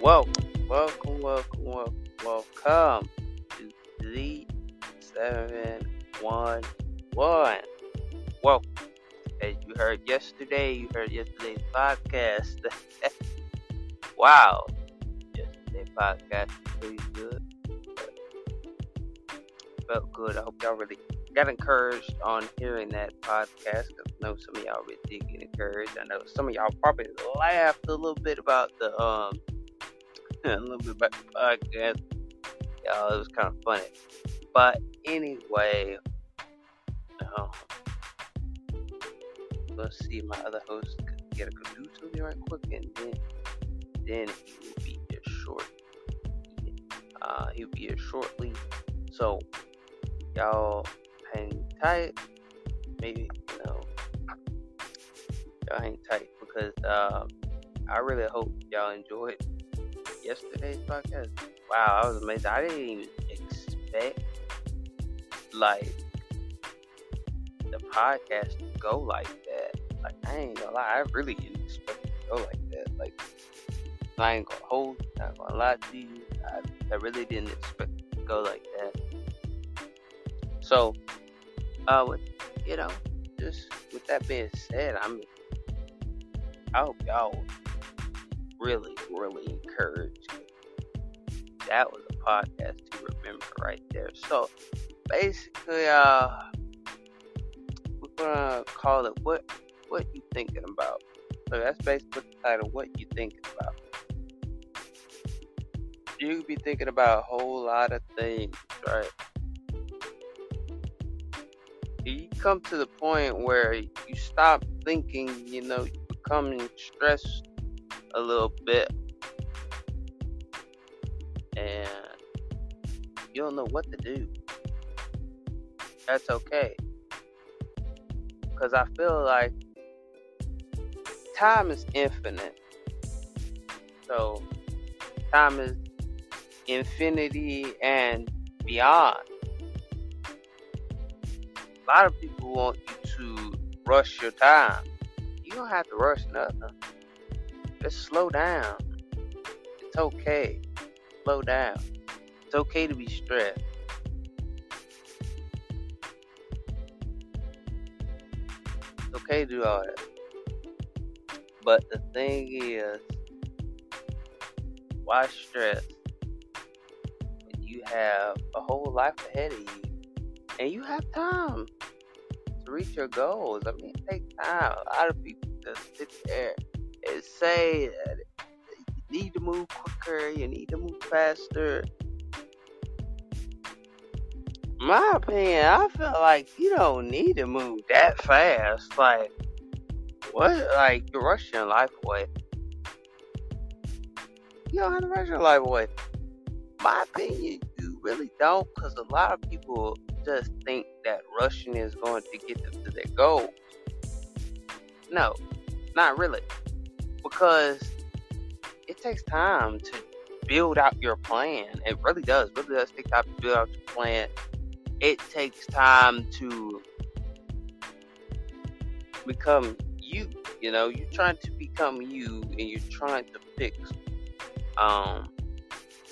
Welcome, welcome, welcome, welcome, welcome to the 711. Welcome. As you heard yesterday, you heard yesterday's podcast. wow. Yesterday's podcast was pretty good. Felt good. I hope y'all really got encouraged on hearing that podcast. I know some of y'all really did get encouraged. I know some of y'all probably laughed a little bit about the um a little bit about the podcast. Y'all, it was kind of funny. But anyway, um, let's see. If my other host could get a do me right quick, and then then he will be here shortly. Uh, he'll be here shortly. So y'all hang tight. Maybe you know y'all hang tight because uh, I really hope y'all enjoyed yesterday's podcast. Wow, I was amazed. I didn't even expect like the podcast to go like that. Like I ain't gonna lie, I really didn't expect it to go like that. Like I ain't gonna hold, not gonna lie to you. I, I really didn't expect it to go like that. So, uh, with, you know, just with that being said, I'm I hope y'all really, really encouraged. That was a podcast to remember right there. So basically, uh, we're gonna call it what what you thinking about. So that's basically the title. What you thinking about? You could be thinking about a whole lot of things, right? You come to the point where you stop thinking, you know, you becoming stressed a little bit and you don't know what to do. That's okay. Because I feel like time is infinite. So, time is infinity and beyond. A lot of people want you to rush your time. You don't have to rush nothing. Just slow down. It's okay. Slow down. It's okay to be stressed. It's okay to do all that. But the thing is, why stress when you have a whole life ahead of you and you have time to reach your goals? I mean, it takes time. A lot of people just sit there say that you need to move quicker, you need to move faster. My opinion, I feel like you don't need to move that fast. Like, what? Like, you're rushing life away. You don't have to rush your life away. My opinion, you really don't, because a lot of people just think that rushing is going to get them to their goals. No, not really because it takes time to build out your plan. It really does. It really does take time to build out your plan. It takes time to become you. You know, you're trying to become you and you're trying to fix um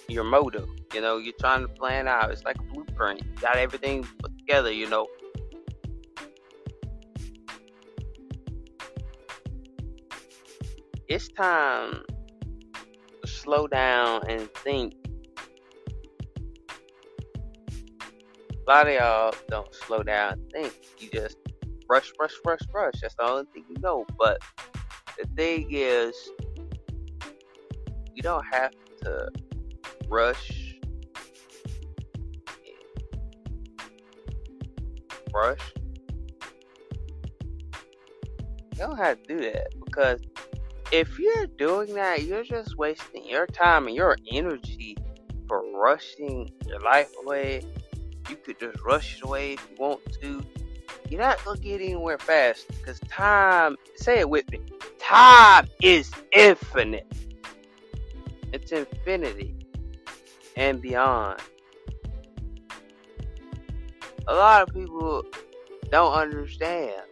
your motive. You know, you're trying to plan out. It's like a blueprint. You got everything put together, you know. It's time to slow down and think. A lot of y'all don't slow down and think. You just rush, rush, rush, rush. That's the only thing you know. But the thing is, you don't have to rush. Rush. You don't have to do that because if you're doing that, you're just wasting your time and your energy for rushing your life away. You could just rush it away if you want to. You're not gonna get anywhere fast because time. Say it with me. Time is infinite. It's infinity and beyond. A lot of people don't understand.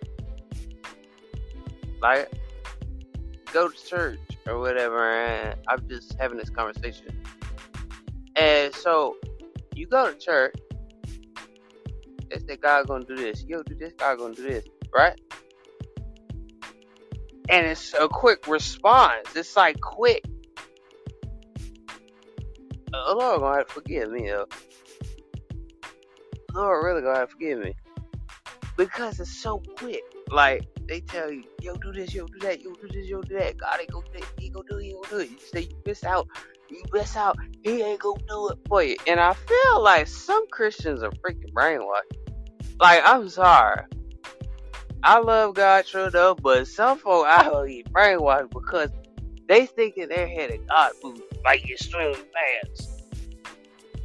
Like, go to church or whatever, and I'm just having this conversation. And so, you go to church, they say God gonna do this, you do this, God gonna do this, right? And it's a quick response. It's like quick. Lord gonna have to forgive me though. Lord really gonna have to forgive me. Because it's so quick. Like they tell you, yo, do this, yo, do that, yo, do this, yo, do that. God ain't gonna do it, he gonna do it, he gonna do it. You say you miss out, you miss out, he ain't gonna do it for you. And I feel like some Christians are freaking brainwashed. Like, I'm sorry. I love God, true enough, but some folk out here brainwashed because they thinking they're head of God move like extremely fast.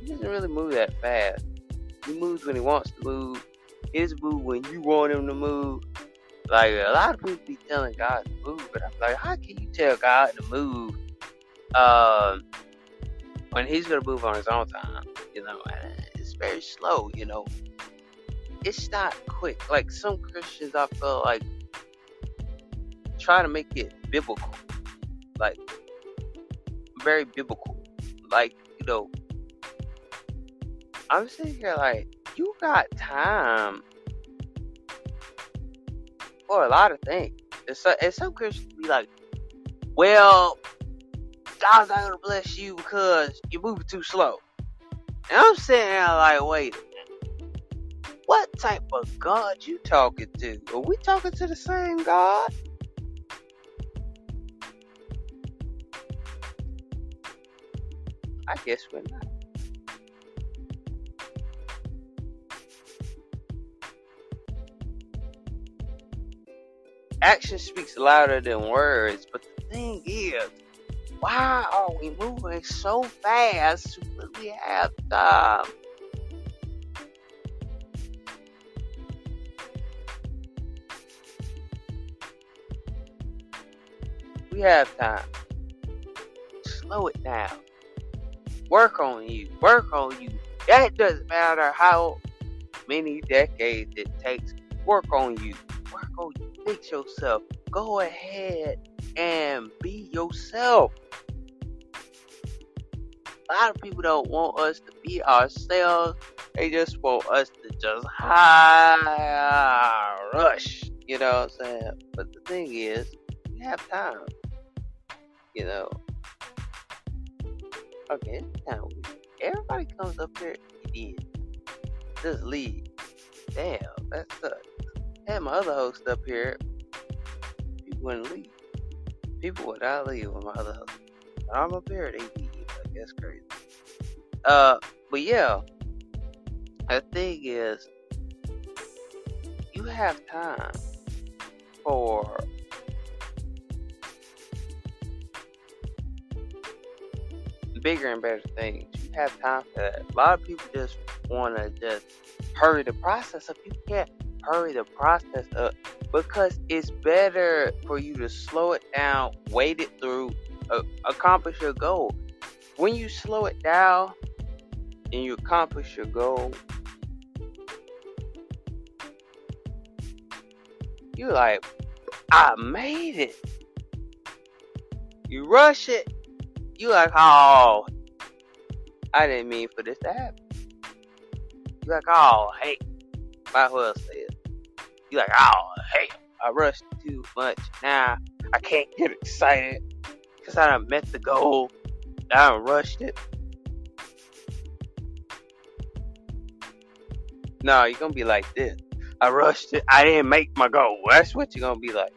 He doesn't really move that fast. He moves when he wants to move. His move when you want him to move. Like a lot of people be telling God to move, but I'm like, how can you tell God to move um, when He's gonna move on His own time? You know, it's very slow. You know, it's not quick. Like some Christians, I feel like try to make it biblical, like very biblical. Like you know, I'm sitting here like, you got time for a lot of things. And, so, and some Christians be like, well, God's not gonna bless you because you're moving too slow. And I'm sitting there like, wait What type of God you talking to? Are we talking to the same God? I guess we're not. Action speaks louder than words. But the thing is, why are we moving so fast when we have time? We have time. Slow it down. Work on you. Work on you. That doesn't matter how many decades it takes. Work on you. Work on you fix yourself. Go ahead and be yourself. A lot of people don't want us to be ourselves. They just want us to just high rush. You know what I'm saying? But the thing is, we have time. You know. Okay, time. Everybody comes up here, you did. Just leave. Damn, that sucks had my other host up here, people wouldn't leave. People would not leave with my other host. But I'm up here, they leave. Like, that's crazy. Uh, but yeah, the thing is, you have time for bigger and better things. You have time for that. A lot of people just want to just hurry the process up. You can't hurry the process up because it's better for you to slow it down, wait it through, uh, accomplish your goal. When you slow it down and you accomplish your goal, you're like, I made it. You rush it, you like, oh, I didn't mean for this to happen. You're like, oh, hey, might as well say it. You like, oh, hey, I rushed too much. Now I can't get excited because I done met the goal. I done rushed it. No, you're gonna be like this. I rushed it. I didn't make my goal. That's what you're gonna be like.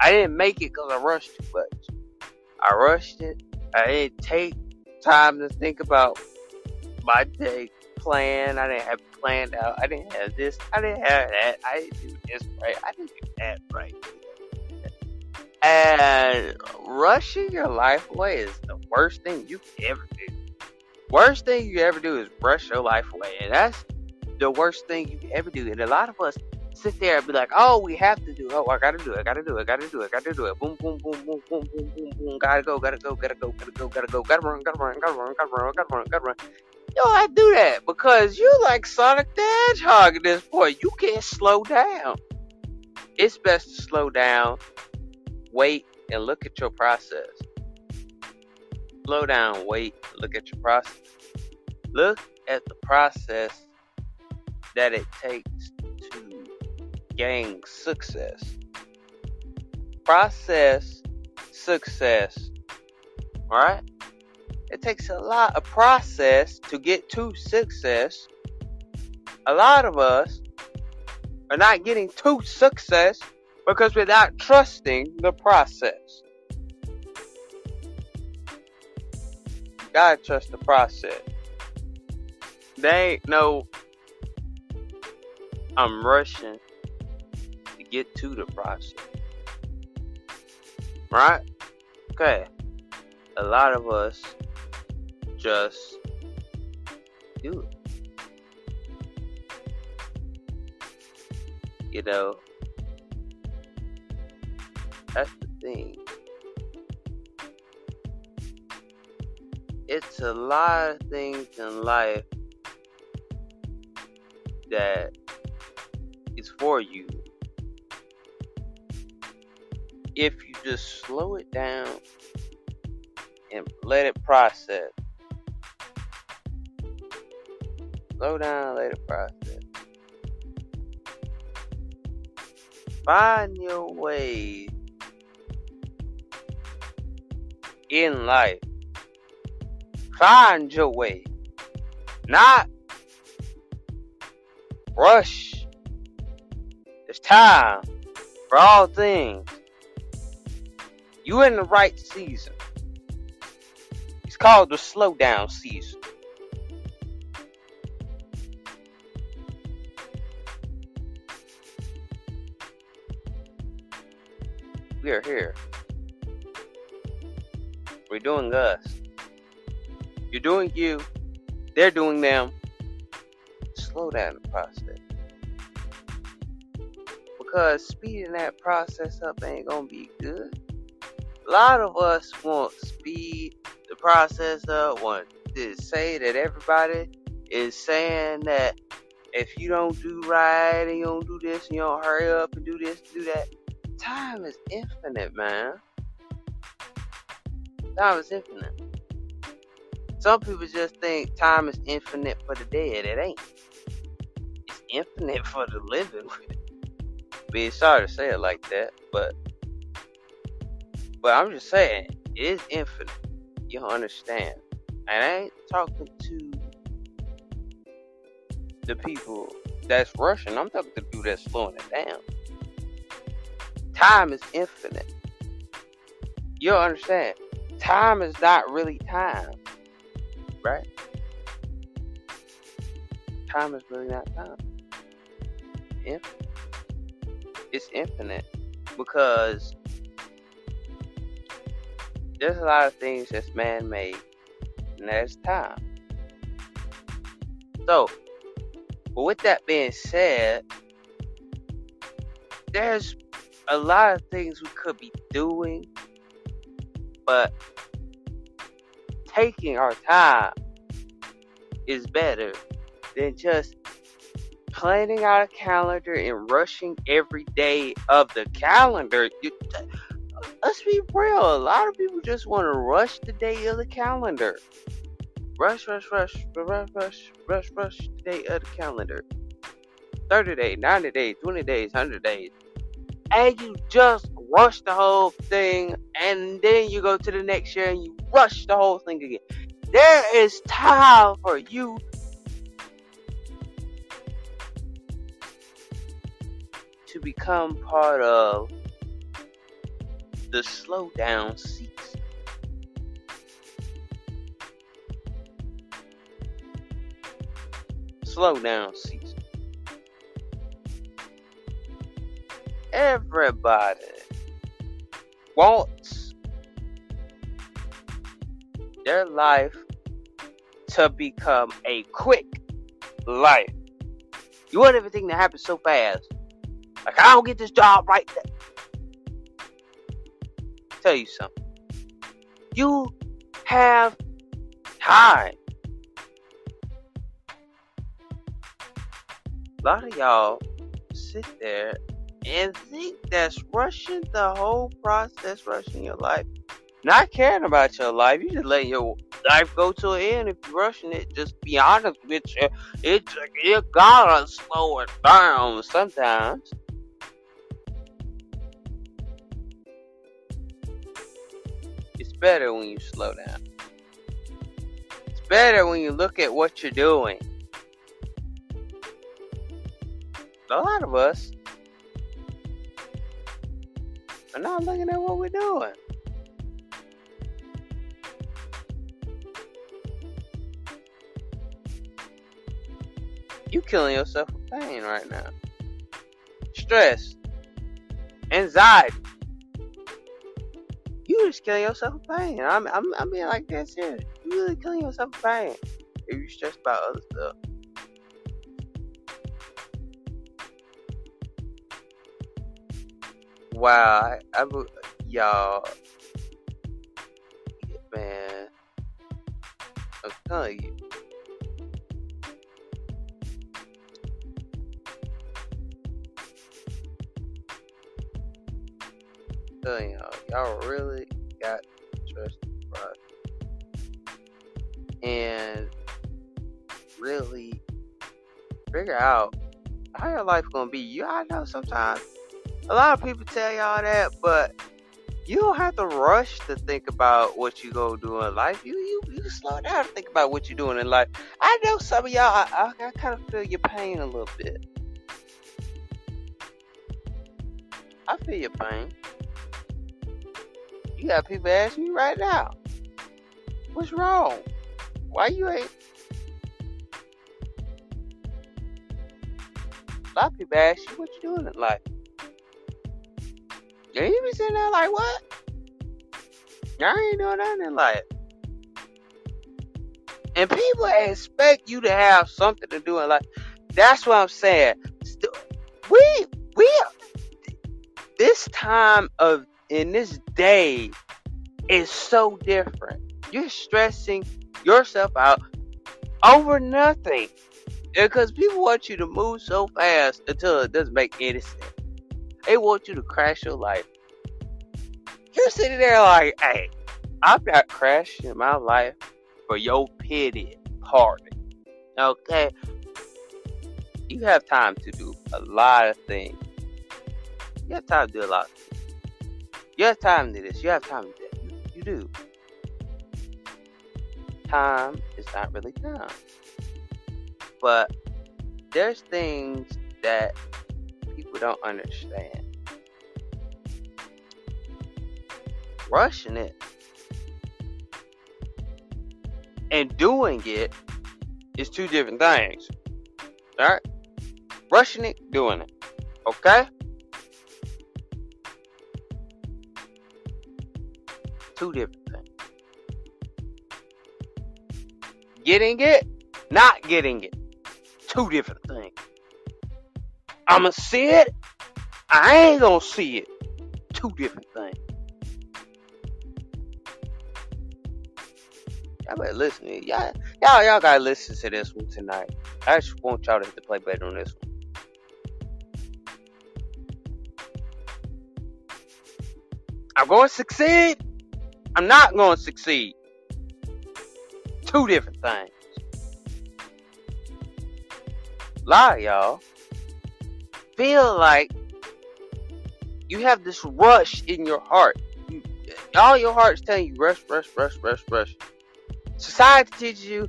I didn't make it because I rushed too much. I rushed it. I didn't take time to think about my day plan. I didn't have planned out. I didn't have this. I didn't have that. I didn't do this right. I didn't do that right. And rushing your life away is the worst thing you can ever do. Worst thing you ever do is rush your life away. And that's the worst thing you can ever do. And a lot of us sit there and be like, oh, we have to do. Oh, I gotta do it. I gotta do it. I gotta do it. I gotta do it. Boom, boom, boom, boom, boom, boom, boom, boom. Gotta go. Gotta go. Gotta go. Gotta go. Gotta go. Gotta run. Gotta run. Gotta run. Gotta run. Gotta run. Gotta run. You have to do that because you're like Sonic the Hedgehog at this point. You can't slow down. It's best to slow down, wait, and look at your process. Slow down, wait, look at your process. Look at the process that it takes to gain success. Process success. Alright? It takes a lot of process to get to success. A lot of us are not getting to success because we're not trusting the process. gotta trust the process. They ain't no I'm rushing to get to the process. Right? Okay. A lot of us just do it. You know, that's the thing. It's a lot of things in life that is for you if you just slow it down and let it process. Slow down, it process. Find your way in life. Find your way. Not rush. It's time for all things. You in the right season. It's called the slow down season. We are here. We're doing us. You're doing you. They're doing them. Slow down the process. Because speeding that process up ain't gonna be good. A lot of us want speed the process up, want to say that everybody is saying that if you don't do right and you don't do this and you don't hurry up and do this, do that, time is infinite, man. Time is infinite. Some people just think time is infinite for the dead. It ain't. It's infinite for the living. Be sorry to say it like that, but but I'm just saying it is infinite. You understand? And I ain't talking to the people that's rushing. I'm talking to the people that's slowing it down. Time is infinite. You understand? Time is not really time. Right? Time is really not time. Infinite. It's infinite because there's a lot of things that's man made, and that's time. So, but with that being said, there's a lot of things we could be doing, but taking our time is better than just planning out a calendar and rushing every day of the calendar. let's be real. A lot of people just want to rush the day of the calendar. Rush, rush, rush, rush, rush, rush, rush the day of the calendar. 30 days, 90 days, 20 days, 100 days and you just rush the whole thing, and then you go to the next year and you rush the whole thing again. There is time for you to become part of the slow down season. Slow down season. Everybody wants their life to become a quick life. You want everything to happen so fast. Like, I don't get this job right. There. Tell you something. You have time. A lot of y'all sit there and think that's rushing the whole process, rushing your life. Not caring about your life, you just let your life go to an end. If you're rushing it, just be honest with you. It you gotta slow it down sometimes. It's better when you slow down. It's better when you look at what you're doing. A lot of us are not looking at what we're doing. You killing yourself with pain right now. Stress. Anxiety. You just killing yourself with pain. I'm, I'm, I'm being like that serious. You really killing yourself with pain if you stress about other stuff. Wow, I, I y'all, man, I'm telling you, telling y'all, y'all really got trust the process and really figure out how your life gonna be. You, I know sometimes a lot of people tell y'all that, but you don't have to rush to think about what you gonna do in life. You you you slow down to think about what you're doing in life. I know some of y'all. I, I, I kind of feel your pain a little bit. I feel your pain. You got people asking you right now, what's wrong? Why you ain't? A lot of people ask you what you doing in life. And you be sitting there like, what? Y'all ain't doing nothing in life. And people expect you to have something to do in life. That's what I'm saying. We we this time of in this day is so different. You're stressing yourself out over nothing. Because people want you to move so fast until it doesn't make any sense. They want you to crash your life. You're sitting there like, hey, I'm not crashing my life for your pity party. Okay? You have time to do a lot of things. You have time to do a lot of things. You have time to do this. You have time to do that. You, you do. Time is not really time. But there's things that people don't understand. Rushing it and doing it is two different things. Alright? Rushing it, doing it. Okay? two different things. Getting it, not getting it. Two different things. I'ma see it, I ain't gonna see it. Two different things. Y'all better listen to Y'all, y'all, y'all gotta listen to this one tonight. I just want y'all to hit the play button on this one. I'm going to succeed. I'm not going to succeed. Two different things. Lie, y'all feel like you have this rush in your heart. all your heart's telling you rush, rush, rush, rush, rush. Society teaches you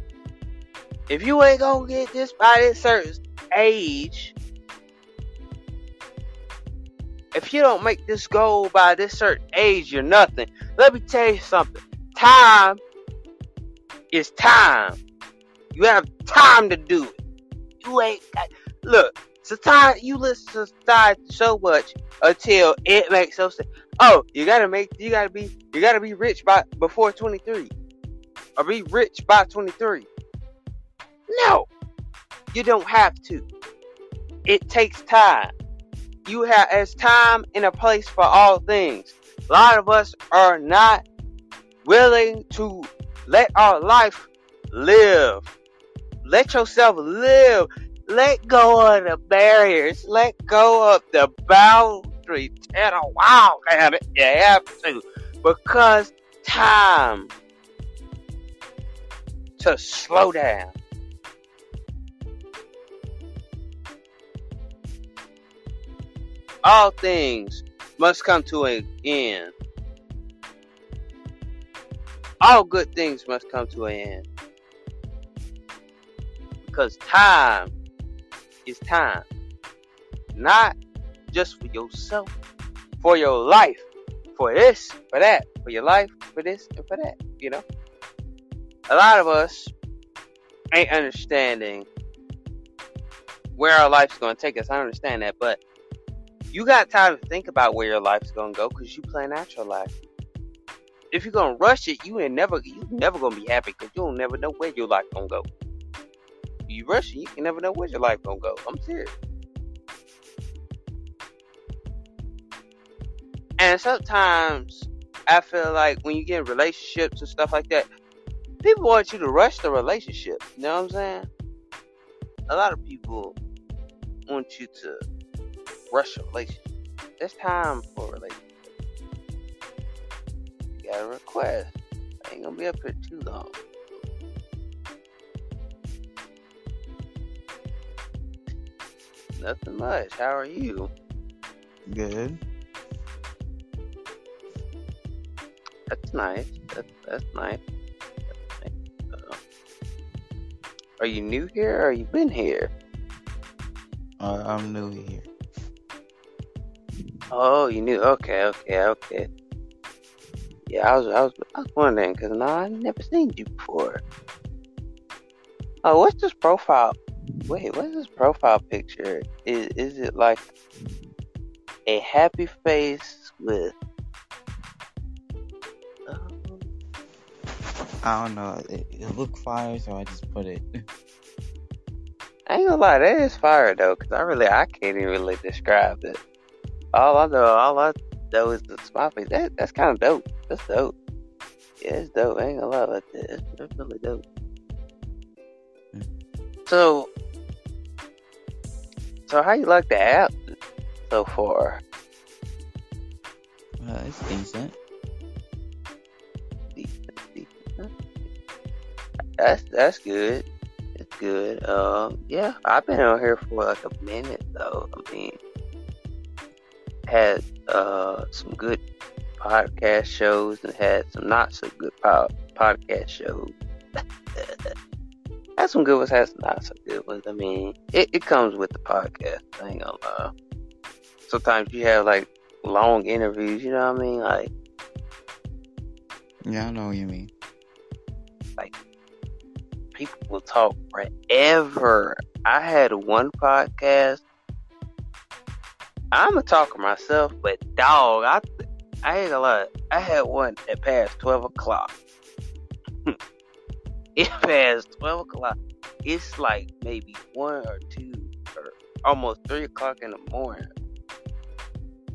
if you ain't gonna get this by this certain age, if you don't make this goal by this certain age, you're nothing. Let me tell you something. Time is time. You have time to do it. You ain't got, look, society, you listen to society so much until it makes no sense. oh, you gotta make, you gotta be, you gotta be rich by before 23, or be rich by 23. No, you don't have to. It takes time. You have as time and a place for all things. A lot of us are not willing to let our life live. Let yourself live. Let go of the barriers. Let go of the boundaries. And a wow, damn it, you have to. Because time to slow down. All things must come to an end. All good things must come to an end. Because time is time. Not just for yourself, for your life. For this, for that. For your life, for this, and for that. You know? A lot of us ain't understanding where our life's going to take us. I understand that, but you got time to think about where your life's going to go because you plan out your life. If you're gonna rush it, you ain't never you never gonna be happy because you don't never know where your life gonna go. You rush you can never know where your life gonna go. I'm serious. And sometimes I feel like when you get in relationships and stuff like that, people want you to rush the relationship. You know what I'm saying? A lot of people want you to rush a relationship. There's time for a relationship. You got a request. I ain't gonna be up here too long. Nothing much. How are you? Good. That's nice. That's that's nice. That's nice. Uh, are you new here or you been here? Uh, I'm new here. Oh, you knew. Okay, okay, okay. Yeah, I was, I was, I was wondering because no, I never seen you before. Oh, what's this profile? Wait, what's this profile picture? Is is it like a happy face with? Um, I don't know. It, it looked fire, so I just put it. I ain't gonna lie, that is fire though, because I really, I can't even really describe it. All I know, all I know is the smile face. That, that's kind of dope. That's dope. Yeah, it's dope. I ain't gonna lie about that. That's, that's really dope. Mm. So, so how you like the app so far? Uh, it's decent. Decent, decent. That's that's good. It's good. Um, yeah, I've been on here for like a minute though. I mean, had uh some good podcast shows and had some not so good po- podcast shows. had some good ones, had some not so good ones. I mean, it, it comes with the podcast. I ain't gonna lie. Sometimes you have like long interviews. You know what I mean? Like Yeah, I know what you mean. Like people will talk forever. I had one podcast. I'm a talker myself, but dog, I I ain't gonna lie. I had one that passed twelve o'clock. it passed twelve o'clock. It's like maybe one or two or almost three o'clock in the morning,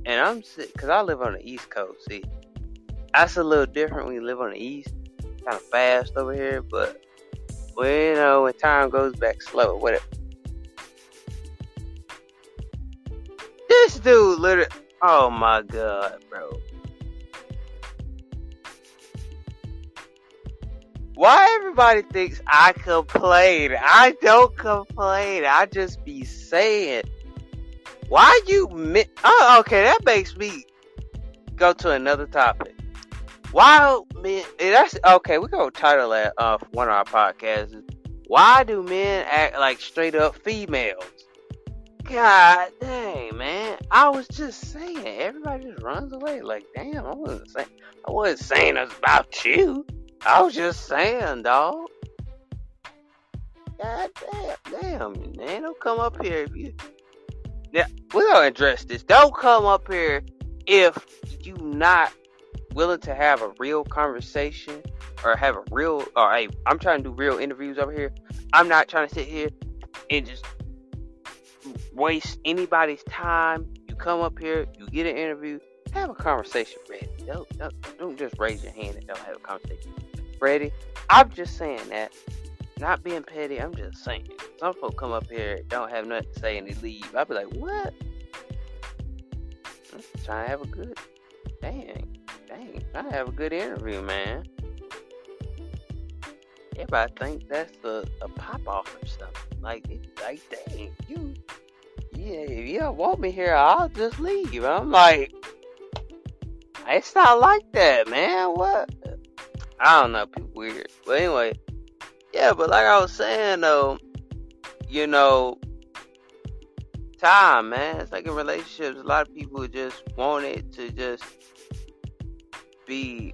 and I'm sick because I live on the East Coast. See, that's a little different when you live on the East. Kind of fast over here, but well, you know, when time goes back slow, whatever. This dude literally, oh my god, bro. Why everybody thinks I complain? I don't complain. I just be saying. Why you? Mi- oh, okay. That makes me go to another topic. Why men? That's okay. We gonna title that uh one of our podcasts. Why do men act like straight up females? God dang, man! I was just saying. Everybody just runs away. Like, damn, I wasn't saying. I wasn't saying it's about you. I was just saying, dog. God damn, damn, man! Don't come up here if you. Now we gonna address this. Don't come up here if you not willing to have a real conversation or have a real or hey, I'm trying to do real interviews over here. I'm not trying to sit here and just waste anybody's time. You come up here, you get an interview, have a conversation, ready. Don't, don't, don't just raise your hand and don't have a conversation. Ready? I'm just saying that. Not being petty, I'm just saying. Some folks come up here, don't have nothing to say, and they leave. I'd be like, what? I'm trying to have a good, dang, dang, trying to have a good interview, man. Everybody think that's a, a pop off or something. Like, like, dang, you, yeah, if you don't want me here, I'll just leave. I'm like, it's not like that, man. What? I don't know. People weird. But anyway, yeah. But like I was saying though, you know, time, man. It's like in relationships, a lot of people just want it to just be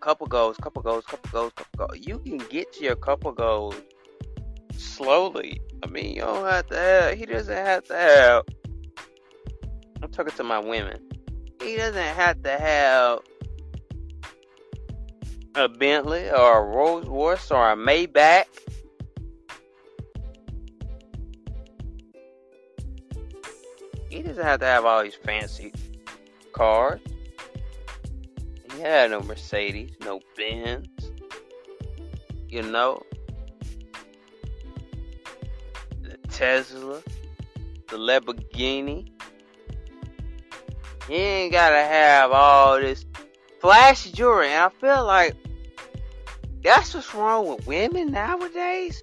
couple goals, couple goals, couple goals, couple goals. You can get to your couple goals slowly. I mean, you don't have to have. He doesn't have to have. I'm talking to my women he doesn't have to have a Bentley or a Rolls Royce or a Maybach. He doesn't have to have all these fancy cars. He had no Mercedes, no Benz. You know, the Tesla, the Lamborghini. You ain't gotta have all this flashy jewelry. And I feel like that's what's wrong with women nowadays.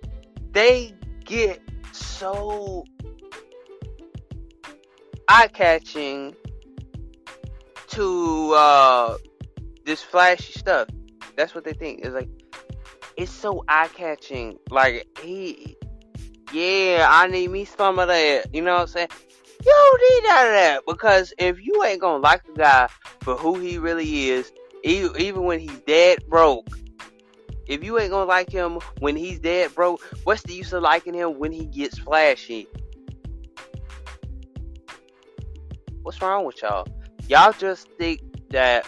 They get so eye catching to uh, this flashy stuff. That's what they think. It's like it's so eye catching. Like he, yeah, I need me some of that. You know what I'm saying? You don't need of that because if you ain't gonna like the guy for who he really is, even when he's dead broke, if you ain't gonna like him when he's dead broke, what's the use of liking him when he gets flashy? What's wrong with y'all? Y'all just think that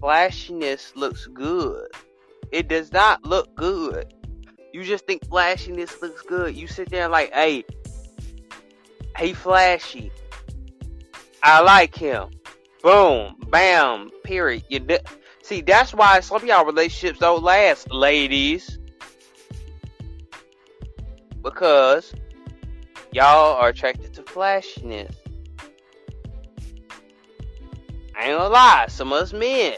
flashiness looks good. It does not look good. You just think flashiness looks good. You sit there like, hey, he flashy. I like him. Boom, bam, period. You see, that's why some of y'all relationships don't last, ladies, because y'all are attracted to flashiness. I ain't gonna lie, some of us men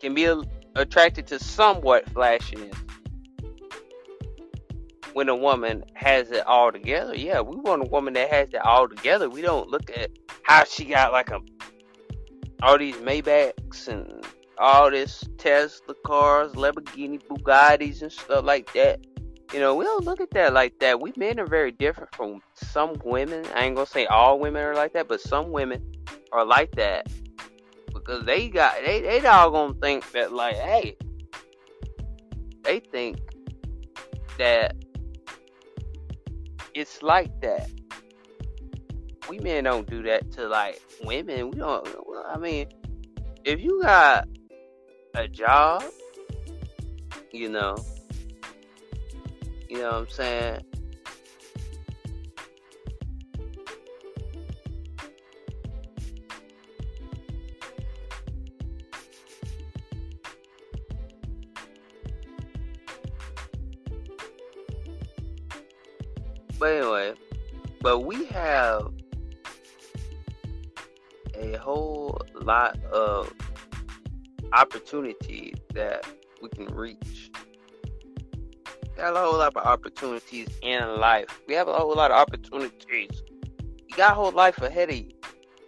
can be attracted to somewhat flashiness when a woman has it all together. Yeah, we want a woman that has it all together. We don't look at how she got like a all these Maybachs and all this Tesla cars, Lamborghini, Bugattis, and stuff like that. You know, we don't look at that like that. We men are very different from some women. I ain't gonna say all women are like that, but some women are like that because they got they they all gonna think that like, hey, they think that it's like that. We men don't do that to like women. We don't. I mean, if you got a job, you know, you know what I'm saying. But anyway, but we have a whole lot of opportunity that we can reach. We got a whole lot of opportunities in life. We have a whole lot of opportunities. You got a whole life ahead of you.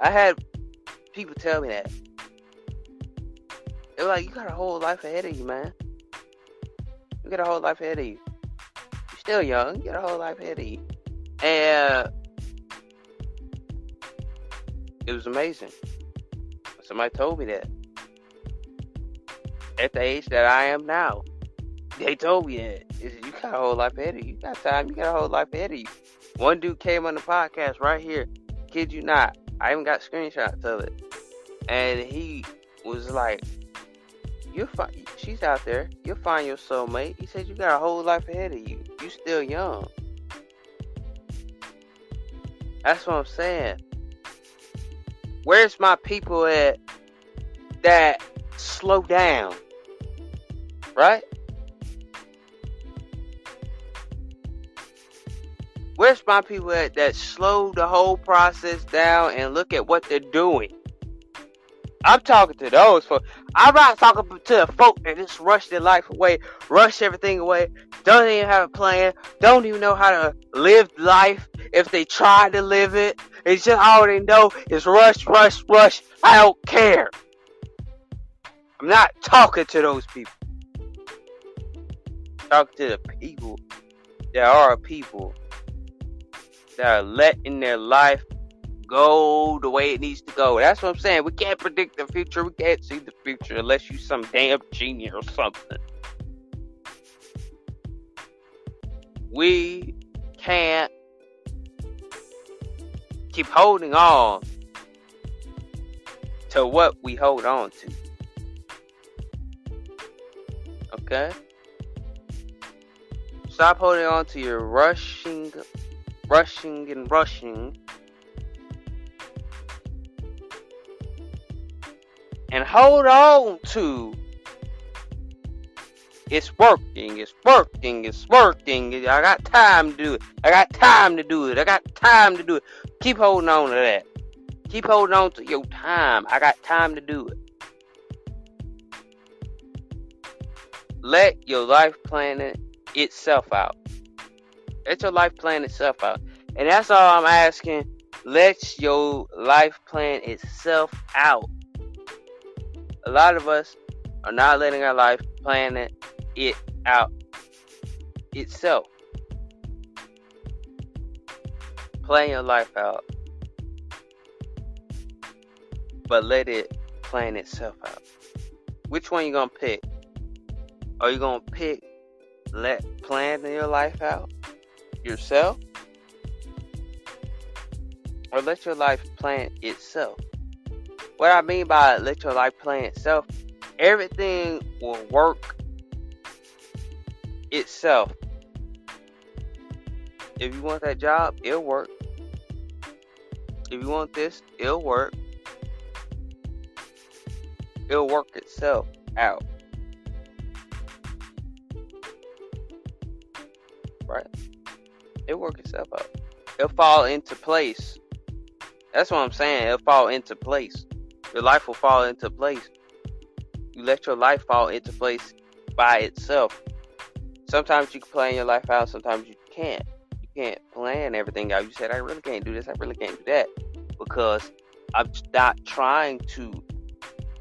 I had people tell me that. They're like, you got a whole life ahead of you, man. You got a whole life ahead of you You're still young, you got a whole life ahead of you. And it was amazing. Somebody told me that. At the age that I am now, they told me that. You got a whole life ahead of you. You got time, you got a whole life ahead of you. One dude came on the podcast right here. Kid you not. I even got screenshots of it. and he was like, "You find she's out there. You'll find your soulmate." He said, "You got a whole life ahead of you. You still young." That's what I'm saying. Where's my people at that slow down? Right? Where's my people at that slow the whole process down and look at what they're doing? I'm talking to those folks. I'm not talking to the folk that just rush their life away, rush everything away, don't even have a plan, don't even know how to live life if they try to live it. It's just all they know is rush, rush, rush. I don't care. I'm not talking to those people. I'm to the people that are people that are letting their life go the way it needs to go. That's what I'm saying. We can't predict the future. We can't see the future unless you some damn genius or something. We can't keep holding on to what we hold on to. Okay? Stop holding on to your rushing, rushing, and rushing and hold on to it's working, it's working, it's working. I got time to do it. I got time to do it. I got time to do it. Keep holding on to that. Keep holding on to your time. I got time to do it. Let your life plan itself out. Let your life plan itself out. And that's all I'm asking. Let your life plan itself out a lot of us are not letting our life plan it, it out itself. Plan your life out, but let it plan itself out. Which one you gonna pick? Are you gonna pick let plan your life out yourself, or let your life plan itself? What I mean by let your life plan itself, everything will work itself. If you want that job, it'll work. If you want this, it'll work. It'll work itself out. Right? It'll work itself out. It'll fall into place. That's what I'm saying. It'll fall into place your life will fall into place. You let your life fall into place by itself. Sometimes you can plan your life out, sometimes you can't. You can't plan everything out. You said, I really can't do this, I really can't do that. Because I'm not trying to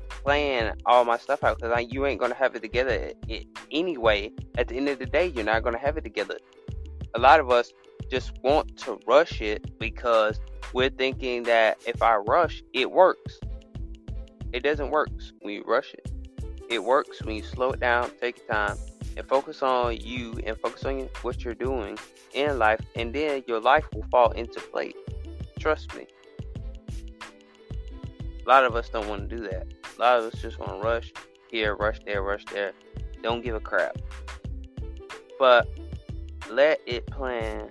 plan all my stuff out because you ain't gonna have it together it, anyway. At the end of the day, you're not gonna have it together. A lot of us just want to rush it because we're thinking that if I rush, it works. It doesn't work when you rush it. It works when you slow it down, take your time, and focus on you and focus on what you're doing in life, and then your life will fall into place. Trust me. A lot of us don't want to do that. A lot of us just want to rush here, rush there, rush there. Don't give a crap. But let it plan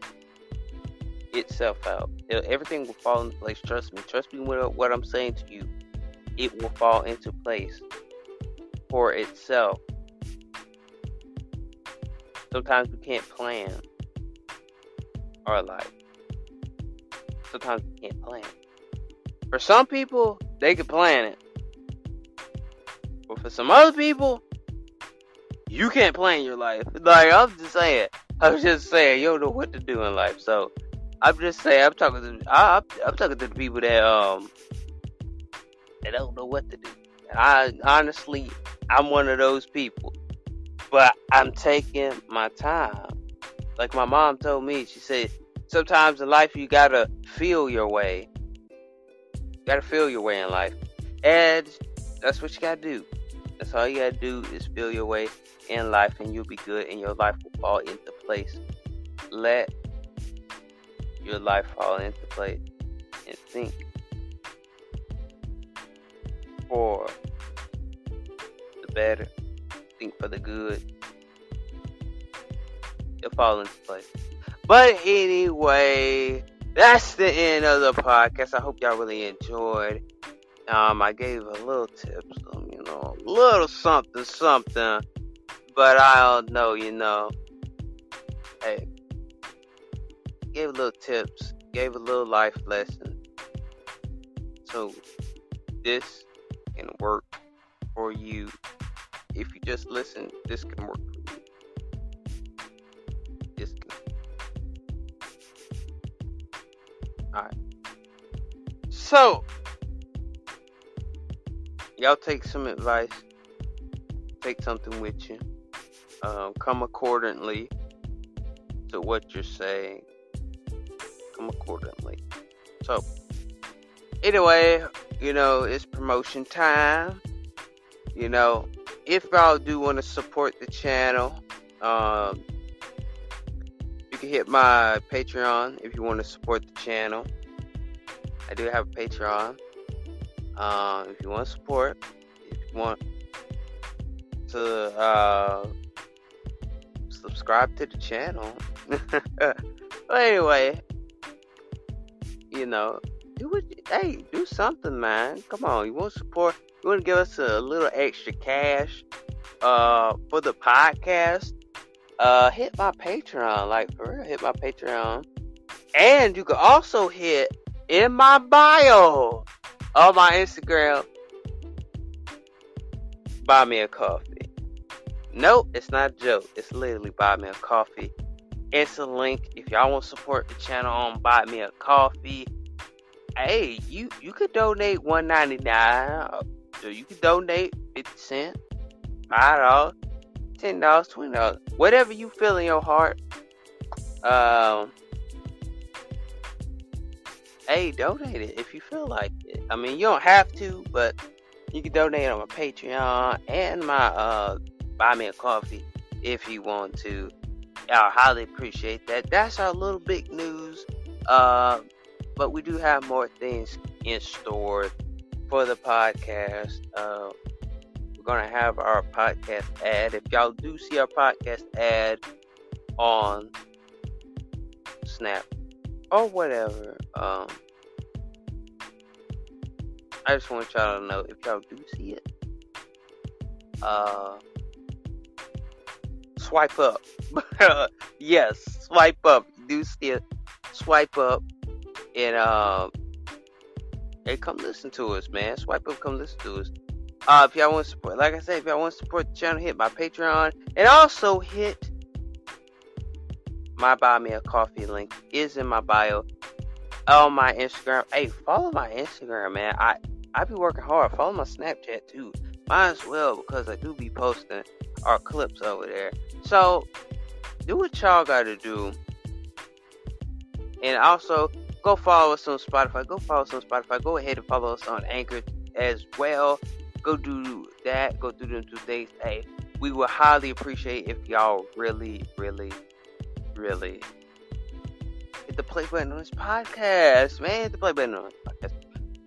itself out. Everything will fall into place. Trust me. Trust me with what I'm saying to you it will fall into place for itself. Sometimes we can't plan our life. Sometimes we can't plan. For some people, they can plan it. But for some other people, you can't plan your life. Like I'm just saying, I'm just saying, you don't know what to do in life. So I'm just saying, I'm talking to, I, I'm, I'm talking to the people that um they don't know what to do. And I honestly, I'm one of those people. But I'm taking my time. Like my mom told me, she said, sometimes in life you gotta feel your way. You gotta feel your way in life. And that's what you gotta do. That's all you gotta do is feel your way in life and you'll be good and your life will fall into place. Let your life fall into place and think for better, think for the good, it'll fall into place. But anyway, that's the end of the podcast. I hope y'all really enjoyed. Um, I gave a little tips, you know, a little something, something. But I don't know, you know. Hey, gave a little tips, gave a little life lesson. So this can work for you. If you just listen, this can work for you. This can. Alright. So, y'all take some advice. Take something with you. Um, come accordingly to what you're saying. Come accordingly. So, anyway, you know, it's promotion time. You know, if y'all do want to support the channel, um, you can hit my Patreon if you want to support the channel. I do have a Patreon. Uh, if you want support, if you want to uh, subscribe to the channel. but anyway, you know, do what, hey, do something, man. Come on, you want support? You want to give us a little extra cash uh, for the podcast? Uh, hit my Patreon, like for real, hit my Patreon, and you can also hit in my bio on my Instagram. Buy me a coffee. Nope, it's not a joke. It's literally buy me a coffee. It's a link. If y'all want to support the channel on buy me a coffee, hey, you you could donate one ninety nine. So you can donate fifty cent, five dollars, ten dollars, twenty dollars, whatever you feel in your heart. Um, hey, donate it if you feel like it. I mean, you don't have to, but you can donate on my Patreon and my uh buy me a coffee if you want to. I highly appreciate that. That's our little big news. Uh, but we do have more things in store for the podcast. Uh, we're gonna have our podcast ad. If y'all do see our podcast ad on Snap or whatever, um, I just want y'all to know if y'all do see it. Uh, swipe up. yes, swipe up. Do see it. Swipe up and uh, hey, come listen to us, man. Swipe up, come listen to us. Uh, if y'all want to support, like I said, if y'all want to support the channel, hit my Patreon and also hit my buy me a coffee link is in my bio on my Instagram. Hey, follow my Instagram, man. I I be working hard. Follow my Snapchat too. Might as well because I do be posting our clips over there. So do what y'all gotta do. And also go follow us on Spotify. Go follow us on Spotify. Go ahead and follow us on Anchor as well. Go do that. Go do them two things. Hey, we would highly appreciate if y'all really, really, really hit the play button on this podcast, man. Hit the play button on this podcast.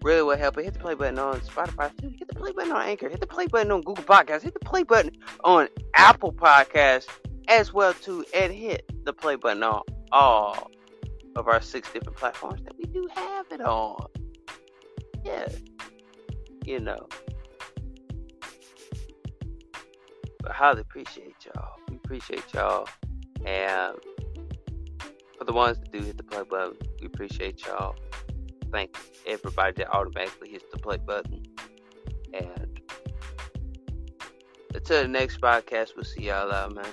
Really would help. Hit the play button on Spotify too. Hit the play button on Anchor. Hit the play button on Google Podcasts. Hit the play button on Apple Podcasts as well too, and hit the play button on all of our six different platforms that we do have it on. Yeah, you know. But highly appreciate y'all. We appreciate y'all, and for the ones that do hit the play button, we appreciate y'all. Thank everybody that automatically hits the play button. And until the next podcast, we'll see y'all out, man.